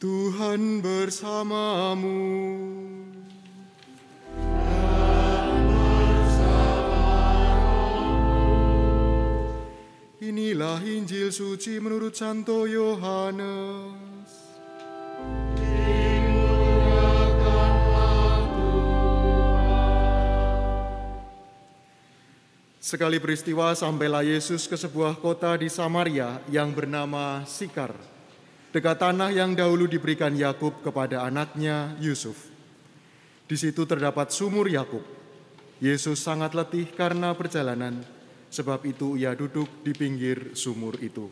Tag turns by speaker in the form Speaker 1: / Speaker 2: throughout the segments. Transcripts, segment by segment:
Speaker 1: Tuhan bersamamu. Inilah Injil suci menurut Santo Yohanes. Sekali peristiwa sampailah Yesus ke sebuah kota di Samaria yang bernama Sikar, dekat tanah yang dahulu diberikan Yakub kepada anaknya Yusuf. Di situ terdapat sumur Yakub. Yesus sangat letih karena perjalanan, sebab itu ia duduk di pinggir sumur itu.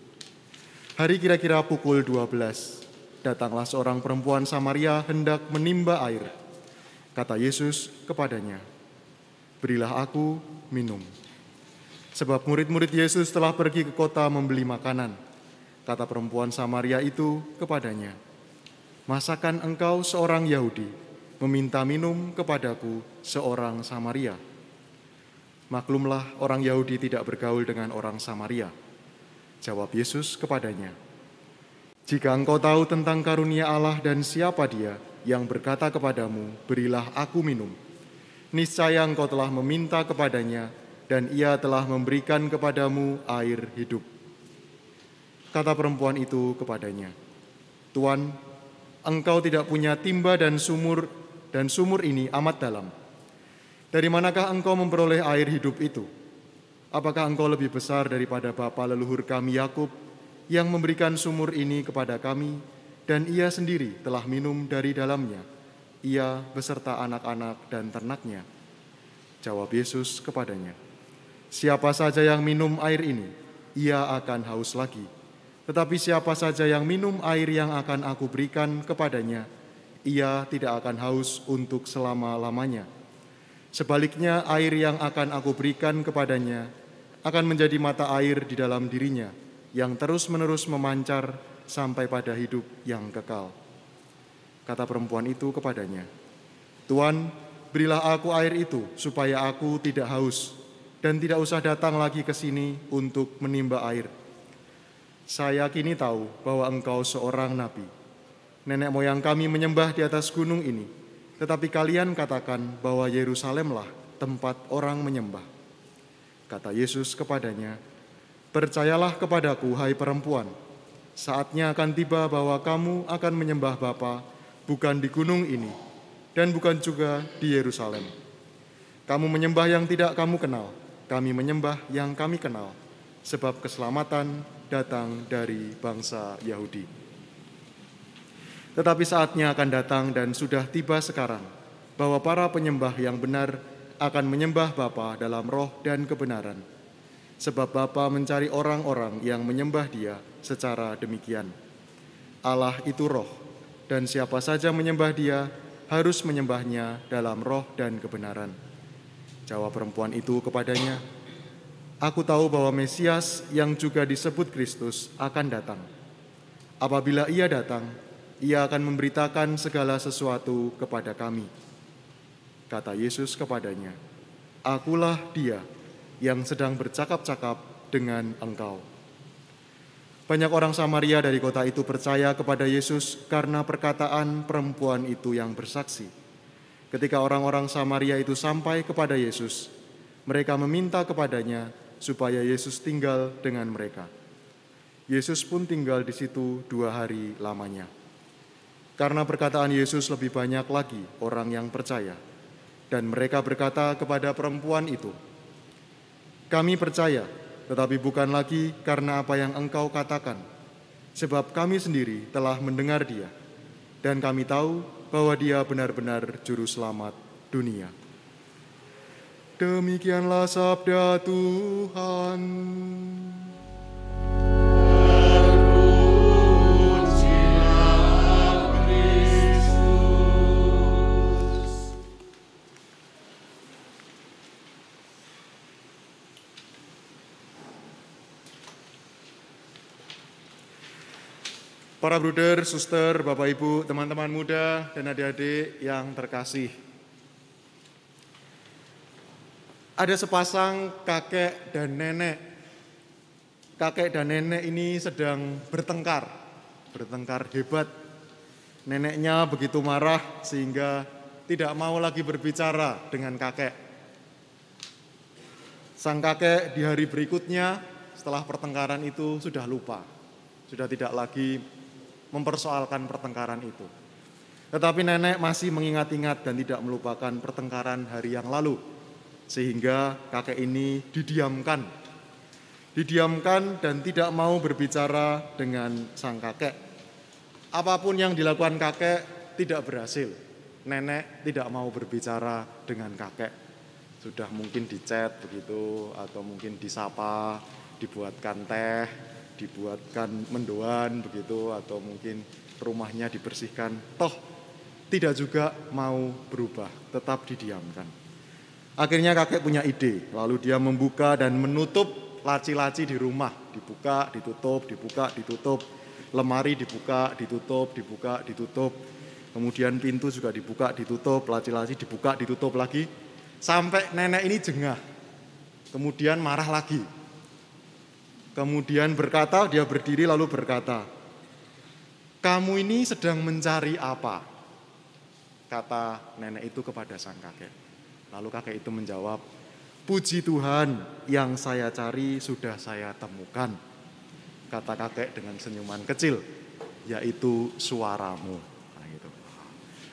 Speaker 1: Hari kira-kira pukul 12, datanglah seorang perempuan Samaria hendak menimba air. Kata Yesus kepadanya, "Berilah aku minum." Sebab murid-murid Yesus telah pergi ke kota membeli makanan. Kata perempuan Samaria itu kepadanya, Masakan engkau seorang Yahudi meminta minum kepadaku seorang Samaria? Maklumlah orang Yahudi tidak bergaul dengan orang Samaria. Jawab Yesus kepadanya, Jika engkau tahu tentang karunia Allah dan siapa dia yang berkata kepadamu, berilah aku minum. Niscaya engkau telah meminta kepadanya dan ia telah memberikan kepadamu air hidup. Kata perempuan itu kepadanya, Tuan, engkau tidak punya timba dan sumur, dan sumur ini amat dalam. Dari manakah engkau memperoleh air hidup itu? Apakah engkau lebih besar daripada bapa leluhur kami Yakub yang memberikan sumur ini kepada kami, dan ia sendiri telah minum dari dalamnya, ia beserta anak-anak dan ternaknya? Jawab Yesus kepadanya, Siapa saja yang minum air ini, ia akan haus lagi. Tetapi siapa saja yang minum air yang akan aku berikan kepadanya, ia tidak akan haus untuk selama-lamanya. Sebaliknya, air yang akan aku berikan kepadanya akan menjadi mata air di dalam dirinya, yang terus-menerus memancar sampai pada hidup yang kekal. Kata perempuan itu kepadanya, "Tuan, berilah aku air itu supaya aku tidak haus." dan tidak usah datang lagi ke sini untuk menimba air. Saya kini tahu bahwa engkau seorang nabi. Nenek moyang kami menyembah di atas gunung ini, tetapi kalian katakan bahwa Yerusalemlah tempat orang menyembah. Kata Yesus kepadanya, Percayalah kepadaku, hai perempuan, saatnya akan tiba bahwa kamu akan menyembah Bapa bukan di gunung ini, dan bukan juga di Yerusalem. Kamu menyembah yang tidak kamu kenal, kami menyembah yang kami kenal, sebab keselamatan datang dari bangsa Yahudi. Tetapi saatnya akan datang dan sudah tiba sekarang, bahwa para penyembah yang benar akan menyembah Bapa dalam roh dan kebenaran. Sebab Bapa mencari orang-orang yang menyembah dia secara demikian. Allah itu roh, dan siapa saja menyembah dia harus menyembahnya dalam roh dan kebenaran. Jawab perempuan itu kepadanya, Aku tahu bahwa Mesias yang juga disebut Kristus akan datang. Apabila ia datang, ia akan memberitakan segala sesuatu kepada kami. Kata Yesus kepadanya, Akulah dia yang sedang bercakap-cakap dengan engkau. Banyak orang Samaria dari kota itu percaya kepada Yesus karena perkataan perempuan itu yang bersaksi. Ketika orang-orang Samaria itu sampai kepada Yesus, mereka meminta kepadanya supaya Yesus tinggal dengan mereka. Yesus pun tinggal di situ dua hari lamanya. Karena perkataan Yesus lebih banyak lagi orang yang percaya. Dan mereka berkata kepada perempuan itu, Kami percaya, tetapi bukan lagi karena apa yang engkau katakan, sebab kami sendiri telah mendengar dia, dan kami tahu bahwa Dia benar-benar Juru Selamat dunia. Demikianlah sabda Tuhan. Para bruder, suster, bapak ibu, teman-teman muda, dan adik-adik yang terkasih. Ada sepasang kakek dan nenek. Kakek dan nenek ini sedang bertengkar, bertengkar hebat. Neneknya begitu marah sehingga tidak mau lagi berbicara dengan kakek. Sang kakek di hari berikutnya setelah pertengkaran itu sudah lupa, sudah tidak lagi mempersoalkan pertengkaran itu. Tetapi nenek masih mengingat-ingat dan tidak melupakan pertengkaran hari yang lalu. Sehingga kakek ini didiamkan. Didiamkan dan tidak mau berbicara dengan sang kakek. Apa pun yang dilakukan kakek tidak berhasil. Nenek tidak mau berbicara dengan kakek. Sudah mungkin dicat begitu atau mungkin disapa, dibuatkan teh, dibuatkan mendoan begitu atau mungkin rumahnya dibersihkan. Toh tidak juga mau berubah, tetap didiamkan. Akhirnya kakek punya ide, lalu dia membuka dan menutup laci-laci di rumah, dibuka, ditutup, dibuka, ditutup, lemari dibuka, ditutup, dibuka, ditutup. Kemudian pintu juga dibuka, ditutup, laci-laci dibuka, ditutup lagi. Sampai nenek ini jengah. Kemudian marah lagi. Kemudian berkata, dia berdiri lalu berkata, "Kamu ini sedang mencari apa?" kata nenek itu kepada sang kakek. Lalu kakek itu menjawab, Puji Tuhan yang saya cari sudah saya temukan. Kata kakek dengan senyuman kecil, yaitu suaramu. Nah, gitu.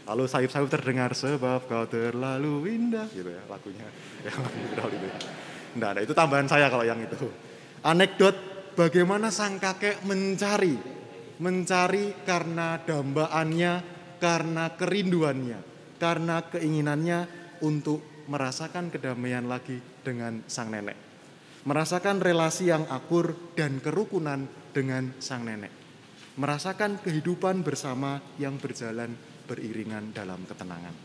Speaker 1: Lalu sayup-sayup terdengar sebab kau terlalu indah gitu ya lagunya. Ya, gitu. Nah, itu tambahan saya kalau yang itu. Anekdot bagaimana sang kakek mencari mencari karena dambaannya karena kerinduannya, karena keinginannya untuk merasakan kedamaian lagi dengan sang nenek. Merasakan relasi yang akur dan kerukunan dengan sang nenek. Merasakan kehidupan bersama yang berjalan beriringan dalam ketenangan.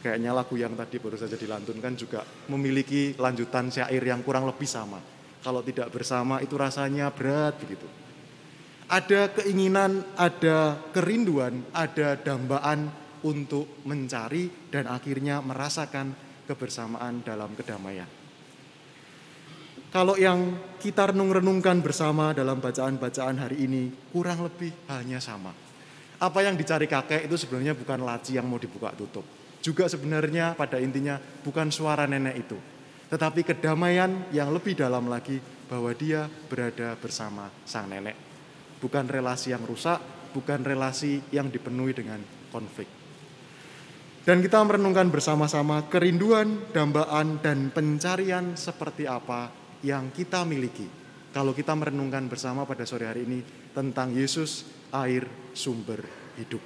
Speaker 1: Kayaknya lagu yang tadi baru saja dilantunkan juga memiliki lanjutan syair yang kurang lebih sama. Kalau tidak bersama itu rasanya berat begitu ada keinginan, ada kerinduan, ada dambaan untuk mencari dan akhirnya merasakan kebersamaan dalam kedamaian. Kalau yang kita renung-renungkan bersama dalam bacaan-bacaan hari ini kurang lebih hanya sama. Apa yang dicari kakek itu sebenarnya bukan laci yang mau dibuka tutup. Juga sebenarnya pada intinya bukan suara nenek itu. Tetapi kedamaian yang lebih dalam lagi bahwa dia berada bersama sang nenek bukan relasi yang rusak, bukan relasi yang dipenuhi dengan konflik. Dan kita merenungkan bersama-sama kerinduan, dambaan, dan pencarian seperti apa yang kita miliki. Kalau kita merenungkan bersama pada sore hari ini tentang Yesus, air sumber hidup.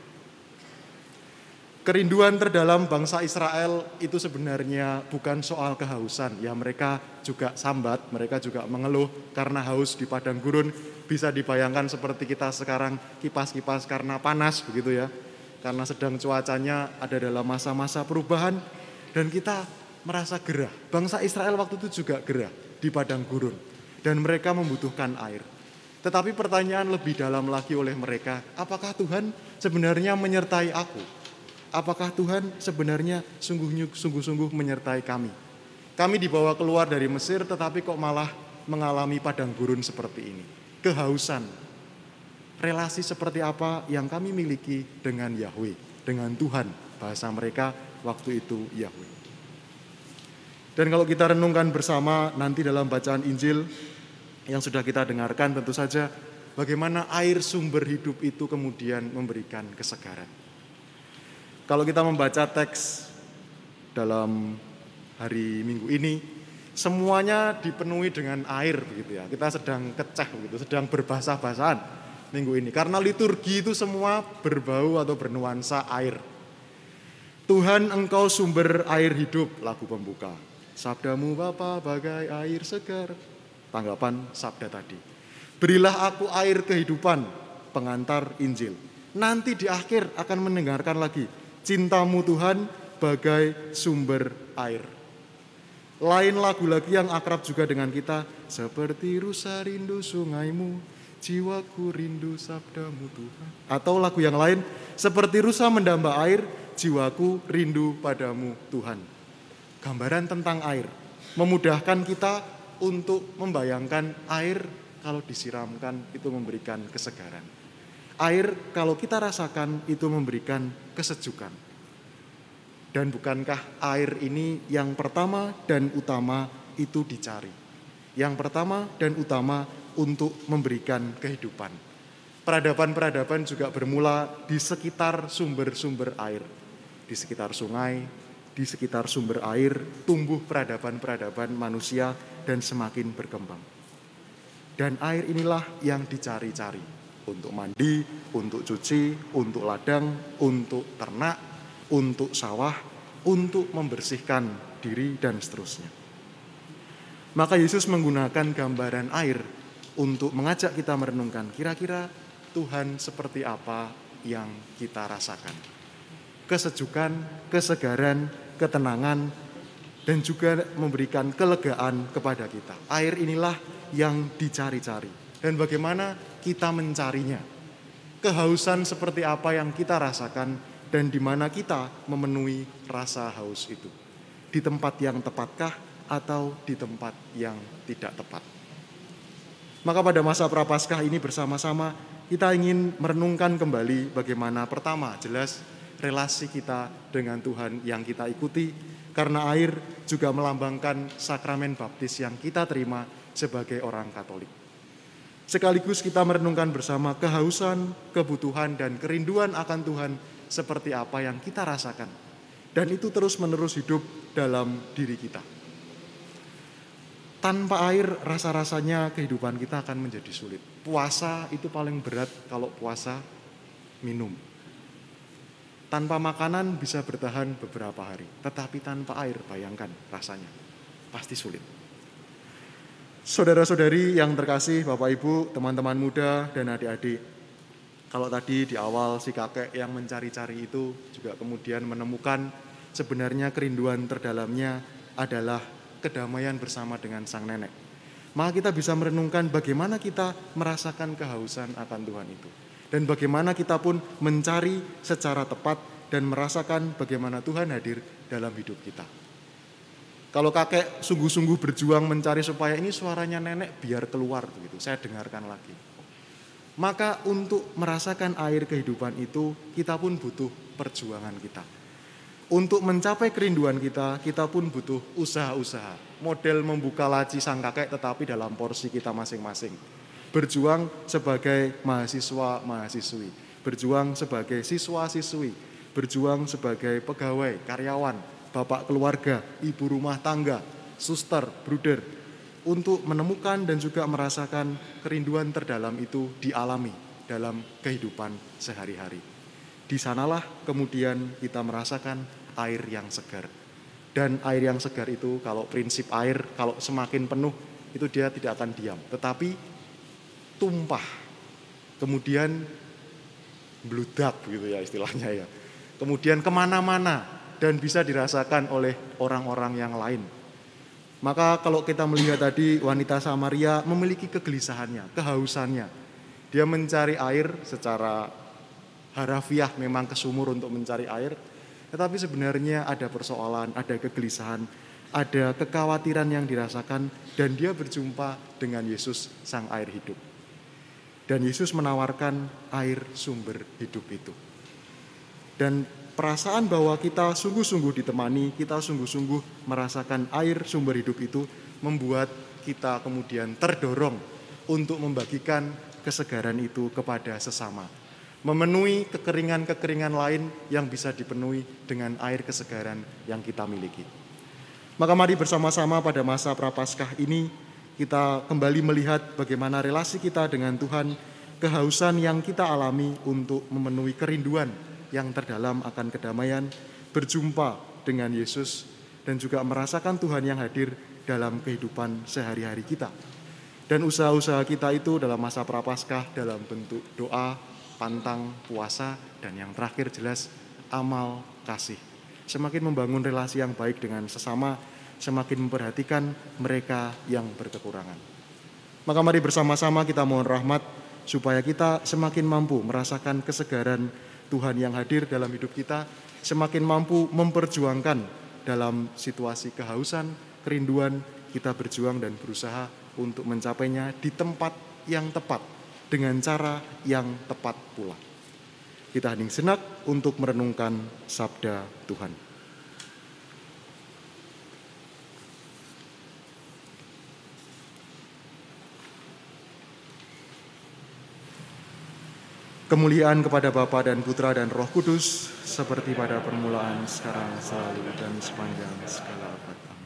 Speaker 1: Kerinduan terdalam bangsa Israel itu sebenarnya bukan soal kehausan. Ya mereka juga sambat, mereka juga mengeluh karena haus di padang gurun. Bisa dibayangkan seperti kita sekarang kipas-kipas karena panas begitu ya. Karena sedang cuacanya ada dalam masa-masa perubahan dan kita merasa gerah. Bangsa Israel waktu itu juga gerah di padang gurun dan mereka membutuhkan air. Tetapi pertanyaan lebih dalam lagi oleh mereka, apakah Tuhan sebenarnya menyertai aku? apakah Tuhan sebenarnya sungguh-sungguh menyertai kami. Kami dibawa keluar dari Mesir tetapi kok malah mengalami padang gurun seperti ini. Kehausan. Relasi seperti apa yang kami miliki dengan Yahweh, dengan Tuhan. Bahasa mereka waktu itu Yahweh. Dan kalau kita renungkan bersama nanti dalam bacaan Injil yang sudah kita dengarkan tentu saja bagaimana air sumber hidup itu kemudian memberikan kesegaran. Kalau kita membaca teks dalam hari Minggu ini, semuanya dipenuhi dengan air begitu ya. Kita sedang keceh begitu, sedang berbahasa-bahasan minggu ini. Karena liturgi itu semua berbau atau bernuansa air. Tuhan engkau sumber air hidup, lagu pembuka. Sabdamu Bapa bagai air segar. Tanggapan sabda tadi. Berilah aku air kehidupan, pengantar Injil. Nanti di akhir akan mendengarkan lagi Cintamu Tuhan bagai sumber air. Lain lagu lagi yang akrab juga dengan kita. Seperti rusa rindu sungaimu, jiwaku rindu sabdamu Tuhan. Atau lagu yang lain, seperti rusa mendamba air, jiwaku rindu padamu Tuhan. Gambaran tentang air, memudahkan kita untuk membayangkan air kalau disiramkan itu memberikan kesegaran. Air kalau kita rasakan itu memberikan kesejukan. Dan bukankah air ini yang pertama dan utama itu dicari? Yang pertama dan utama untuk memberikan kehidupan. Peradaban-peradaban juga bermula di sekitar sumber-sumber air, di sekitar sungai, di sekitar sumber air, tumbuh peradaban-peradaban manusia dan semakin berkembang. Dan air inilah yang dicari-cari untuk mandi, untuk cuci, untuk ladang, untuk ternak, untuk sawah, untuk membersihkan diri dan seterusnya. Maka Yesus menggunakan gambaran air untuk mengajak kita merenungkan kira-kira Tuhan seperti apa yang kita rasakan. Kesejukan, kesegaran, ketenangan, dan juga memberikan kelegaan kepada kita. Air inilah yang dicari-cari. Dan bagaimana kita mencarinya. Kehausan seperti apa yang kita rasakan dan di mana kita memenuhi rasa haus itu. Di tempat yang tepatkah atau di tempat yang tidak tepat. Maka pada masa Prapaskah ini bersama-sama kita ingin merenungkan kembali bagaimana pertama jelas relasi kita dengan Tuhan yang kita ikuti karena air juga melambangkan sakramen baptis yang kita terima sebagai orang Katolik. Sekaligus kita merenungkan bersama kehausan, kebutuhan, dan kerinduan akan Tuhan seperti apa yang kita rasakan. Dan itu terus-menerus hidup dalam diri kita. Tanpa air rasa-rasanya kehidupan kita akan menjadi sulit. Puasa itu paling berat kalau puasa minum. Tanpa makanan bisa bertahan beberapa hari, tetapi tanpa air bayangkan rasanya. Pasti sulit. Saudara-saudari yang terkasih, Bapak Ibu, teman-teman muda dan adik-adik. Kalau tadi di awal si kakek yang mencari-cari itu juga kemudian menemukan sebenarnya kerinduan terdalamnya adalah kedamaian bersama dengan sang nenek. Maka kita bisa merenungkan bagaimana kita merasakan kehausan akan Tuhan itu. Dan bagaimana kita pun mencari secara tepat dan merasakan bagaimana Tuhan hadir dalam hidup kita. Kalau kakek sungguh-sungguh berjuang mencari supaya ini suaranya nenek biar keluar begitu, saya dengarkan lagi. Maka untuk merasakan air kehidupan itu kita pun butuh perjuangan kita untuk mencapai kerinduan kita, kita pun butuh usaha-usaha. Model membuka laci sang kakek tetapi dalam porsi kita masing-masing. Berjuang sebagai mahasiswa-mahasiswi, berjuang sebagai siswa-siswi, berjuang sebagai pegawai, karyawan, bapak keluarga, ibu rumah tangga, suster, bruder, untuk menemukan dan juga merasakan kerinduan terdalam itu dialami dalam kehidupan sehari-hari. Di sanalah kemudian kita merasakan air yang segar. Dan air yang segar itu kalau prinsip air kalau semakin penuh itu dia tidak akan diam, tetapi tumpah. Kemudian bludak gitu ya istilahnya ya. Kemudian ke mana-mana dan bisa dirasakan oleh orang-orang yang lain. Maka kalau kita melihat tadi wanita Samaria memiliki kegelisahannya, kehausannya. Dia mencari air secara harafiah memang ke sumur untuk mencari air, tetapi sebenarnya ada persoalan, ada kegelisahan, ada kekhawatiran yang dirasakan dan dia berjumpa dengan Yesus sang air hidup. Dan Yesus menawarkan air sumber hidup itu. Dan perasaan bahwa kita sungguh-sungguh ditemani, kita sungguh-sungguh merasakan air sumber hidup itu membuat kita kemudian terdorong untuk membagikan kesegaran itu kepada sesama memenuhi kekeringan-kekeringan lain yang bisa dipenuhi dengan air kesegaran yang kita miliki. Maka mari bersama-sama pada masa Prapaskah ini kita kembali melihat bagaimana relasi kita dengan Tuhan, kehausan yang kita alami untuk memenuhi kerinduan yang terdalam akan kedamaian, berjumpa dengan Yesus dan juga merasakan Tuhan yang hadir dalam kehidupan sehari-hari kita. Dan usaha-usaha kita itu dalam masa Prapaskah dalam bentuk doa, pantang, puasa, dan yang terakhir jelas amal kasih. Semakin membangun relasi yang baik dengan sesama, semakin memperhatikan mereka yang berkekurangan. Maka mari bersama-sama kita mohon rahmat supaya kita semakin mampu merasakan kesegaran Tuhan yang hadir dalam hidup kita, semakin mampu memperjuangkan dalam situasi kehausan, kerinduan, kita berjuang dan berusaha untuk mencapainya di tempat yang tepat dengan cara yang tepat pula. Kita hening senak untuk merenungkan sabda Tuhan. Kemuliaan kepada Bapa dan Putra dan Roh Kudus, seperti pada permulaan, sekarang, selalu, dan sepanjang segala abad.